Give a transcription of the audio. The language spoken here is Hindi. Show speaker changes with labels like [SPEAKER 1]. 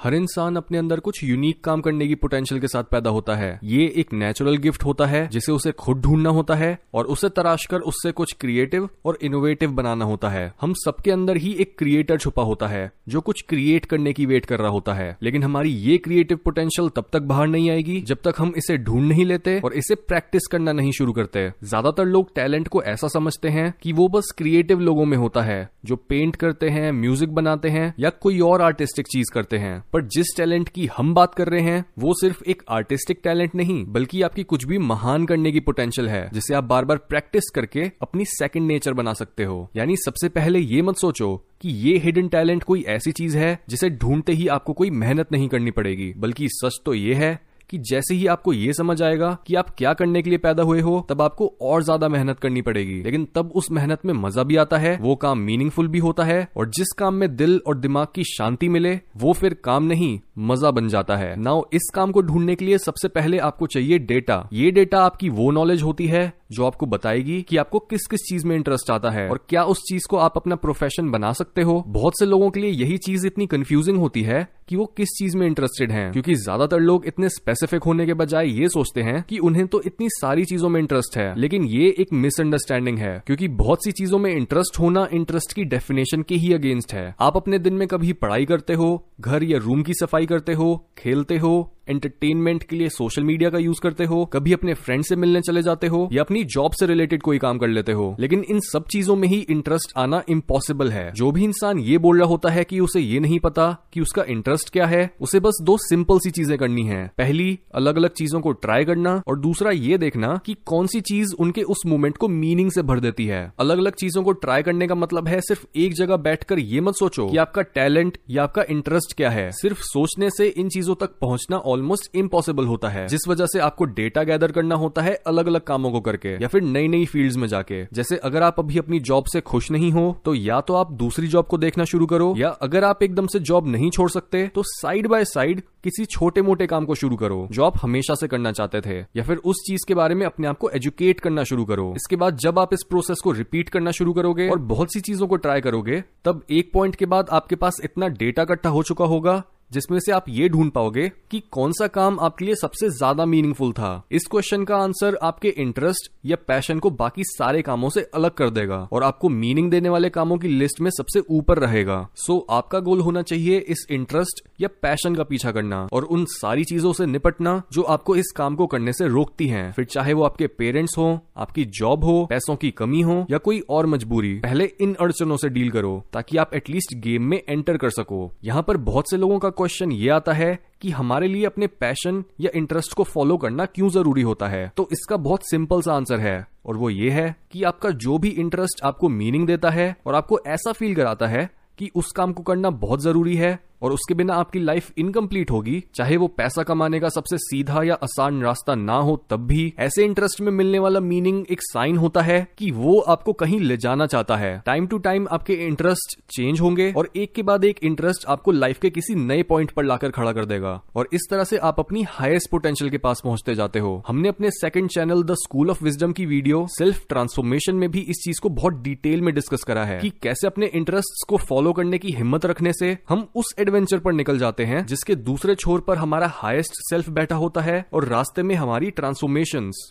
[SPEAKER 1] हर इंसान अपने अंदर कुछ यूनिक काम करने की पोटेंशियल के साथ पैदा होता है। ये एक नेचुरल गिफ्ट होता है, जिसे उसे खुद ढूंढना होता है और उसे तराश कर उससे कुछ क्रिएटिव और इनोवेटिव बनाना होता है। हम सबके अंदर ही एक क्रिएटर छुपा होता है, जो कुछ क्रिएट करने की वेट कर रहा होता है। लेकिन हमारी ये क्रिएटिव पोटेंशियल तब तक बाहर नहीं आएगी, जब तक हम इसे ढूंढ नहीं लेते और इसे प्रैक्टिस करना नहीं शुरू करते। ज़्यादातर लोग टैलेंट को ऐसा समझते हैं कि वो बस क्रिएटिव लोगों में होता है, जो पेंट करते हैं म्यूज़िक बनाते हैं या कोई और आर्टिस्टिक चीज़ करते हैं। पर जिस टैलेंट की हम बात कर रहे हैं, वो सिर्फ़ एक आर्टिस्टिक टैलेंट नहीं, बल्कि आपकी कुछ भी महान करने की पोटेंशियल है, जिसे आप बार बार प्रैक्टिस करके अपनी सेकंड नेचर बना सकते हो। यानी सबसे पहले ये मत सोचो कि ये हिडन टैलेंट कोई ऐसी चीज़ है, जिसे ढूंढते ही आपको कोई मेहनत नहीं करनी पड़ेगी, बल्कि सच तो ये है कि जैसे ही आपको ये समझ आएगा कि आप क्या करने के लिए पैदा हुए हो, तब आपको और ज़्यादा मेहनत करनी पड़ेगी। लेकिन तब उस मेहनत में मज़ा भी आता है, वो काम मीनिंगफुल भी होता है, और जिस काम में दिल और दिमाग की शांति मिले, वो फिर काम नहीं, मज़ा बन जाता है। नाउ, इस काम को ढूँढने के लिए सबसे पहले आपको चाहिए डेटा। ये डेटा आपकी वो नॉलेज होती है जो आपको बताएगी कि आपको किस किस चीज़ में इंटरेस्ट आता है और क्या उस चीज़ को आप अपना प्रोफेशन बना सकते हो। बहुत से लोगों के लिए यही चीज़ इतनी कंफ्यूजिंग होती है कि वो किस चीज़ में इंटरेस्टेड हैं, क्योंकि ज़्यादातर लोग इतने स्पेसिफिक होने के बजाय ये सोचते हैं कि उन्हें तो इतनी सारी चीज़ों में इंटरेस्ट है। लेकिन ये एक मिसअंडरस्टैंडिंग है, क्योंकि बहुत सी चीज़ों में इंटरेस्ट होना इंटरेस्ट की डेफिनेशन के ही अगेंस्ट है। आप अपने दिन में कभी पढ़ाई करते हो, घर या रूम की सफ़ाई करते हो, खेलते हो एंटरटेनमेंट के लिए सोशल मीडिया का यूज़ करते हो, कभी अपने फ्रेंड से मिलने चले जाते हो, या अपनी जॉब से रिलेटेड कोई काम कर लेते हो। लेकिन इन सब चीज़ों में ही इंटरेस्ट आना इम्पॉसिबल है। जो भी इंसान ये बोल रहा होता है कि उसे ये नहीं पता कि उसका इंटरेस्ट क्या है, उसे बस दो सिंपल सी चीज़ें करनी है। पहली अलग अलग चीज़ों को ट्राई करना, और दूसरा ये देखना कि कौन सी चीज़ उनके उस मोमेंट को मीनिंग से भर देती है। अलग अलग चीज़ों को ट्राई करने का मतलब है सिर्फ़ एक जगह बैठकर ये मत सोचो कि आपका टैलेंट या आपका इंटरेस्ट क्या है। सिर्फ़ सोचने से इन चीज़ों तक पहुँचना ऑलमोस्ट इम्पॉसिबल होता है। जिस वजह से आपको डेटा गैदर करना होता है अलग अलग कामों को करके, या फिर नई नई फ़ील्ड में जाके। जैसे अगर आप अभी अपनी जॉब से खुश नहीं हो तो या तो आप दूसरी जॉब को देखना शुरू करो, या अगर आप एकदम से जॉब नहीं छोड़ सकते तो साइड बाय साइड किसी छोटे मोटे काम को शुरू करो, जो आप हमेशा से करना चाहते थे। या फिर उस चीज़ के बारे में अपने आप को एजुकेट करना शुरू करो। इसके बाद जब आप इस प्रोसेस को रिपीट करना शुरू करोगे और बहुत सी चीज़ों को ट्राई करोगे, तब एक पॉइंट के बाद आपके पास इतना डेटा इकट्ठा हो चुका होगा जिसमें से आप ये ढूंढ पाओगे कि कौन सा काम आपके लिए सबसे ज़्यादा मीनिंगफुल था। इस क्वेश्चन का आंसर आपके इंटरेस्ट या पैशन को बाकी सारे कामों से अलग कर देगा और आपको मीनिंग देने वाले कामों की लिस्ट में सबसे ऊपर रहेगा। सो so, आपका गोल होना चाहिए इस इंटरेस्ट या पैशन का पीछा करना और उन सारी चीज़ों से निपटना जो आपको इस काम को करने से रोकती है। फिर चाहे वो आपके पेरेंट्स हो आपकी जॉब हो पैसों की कमी हो या कोई और मजबूरी पहले इन अड़चनों से डील करो ताकि आप एटलीस्ट गेम में एंटर कर सको। यहाँ पर बहुत से लोगों का क्वेश्चन ये आता है कि हमारे लिए अपने पैशन या इंटरेस्ट को फॉलो करना क्यों ज़रूरी होता है? तो इसका बहुत सिंपल सा आंसर है। और वो ये है कि आपका जो भी इंटरेस्ट आपको मीनिंग देता है और आपको ऐसा फील कराता है कि उस काम को करना बहुत ज़रूरी है और उसके बिना आपकी लाइफ इनकम्प्लीट होगी, चाहे वो पैसा कमाने का सबसे सीधा या आसान रास्ता ना हो, तब भी ऐसे इंटरेस्ट में मिलने वाला मीनिंग एक साइन होता है कि वो आपको कहीं ले जाना चाहता है। टाइम टू टाइम आपके इंटरेस्ट चेंज होंगे और एक के बाद एक इंटरेस्ट आपको लाइफ के किसी नए पॉइंट पर लाकर खड़ा कर देगा। और इस तरह से आप अपनी हाईएस्ट पोटेंशियल के पास पहुँचते जाते हो। हमने अपने second channel the school of wisdom की वीडियो सेल्फ ट्रांसफॉर्मेशन में भी इस चीज़ को बहुत डिटेल में डिस्कस करा है कि कैसे अपने इंटरेस्ट को फॉलो करने की हिम्मत रखने से हम उस एडवेंचर पर निकल जाते हैं, जिसके दूसरे छोर पर हमारा हाईएस्ट सेल्फ बैठा होता है और रास्ते में हमारी ट्रांसफॉर्मेशंस